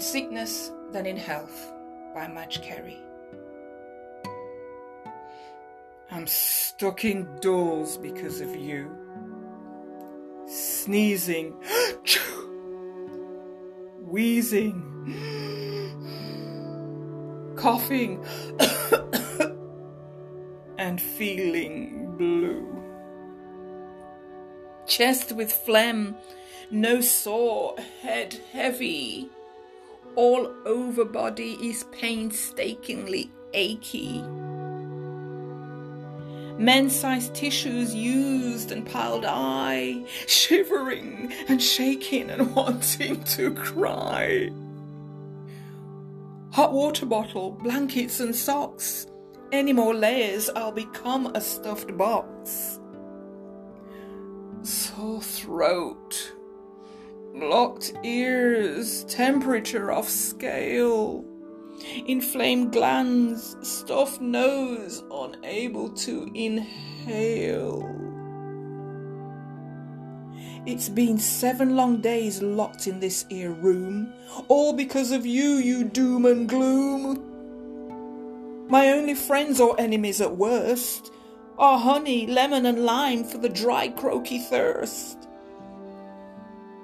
Sickness Than in Health by Madge Carey. I'm stuck indoors because of you. Sneezing, wheezing, coughing, and feeling blue. Chest with phlegm, no sore, head heavy. All over body is painstakingly achy. Men sized tissues used and piled high, shivering and shaking and wanting to cry. Hot water bottle, blankets and socks. Any more layers, I'll become a stuffed box. Sore throat blocked ears, temperature off scale, inflamed glands, stuffed nose, unable to inhale. It's been seven long days locked in this ear room, all because of you, you doom and gloom. My only friends or enemies at worst are honey, lemon, and lime for the dry, croaky thirst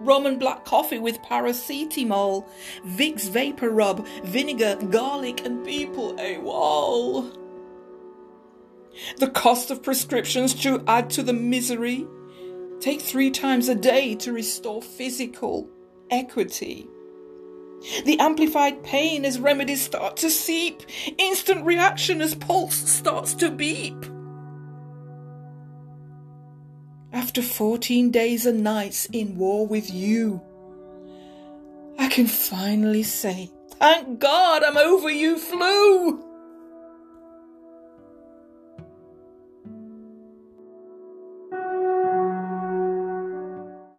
rum and black coffee with paracetamol, Vicks VapoRub, vinegar, garlic, and people AWOL. The cost of prescriptions to add to the misery. Take three times a day to restore physical equity. The amplified pain as remedies start to seep, instant reaction as pulse starts to beep. After 14 days and nights in war with you, I can finally say, Thank God I'm over you, flu!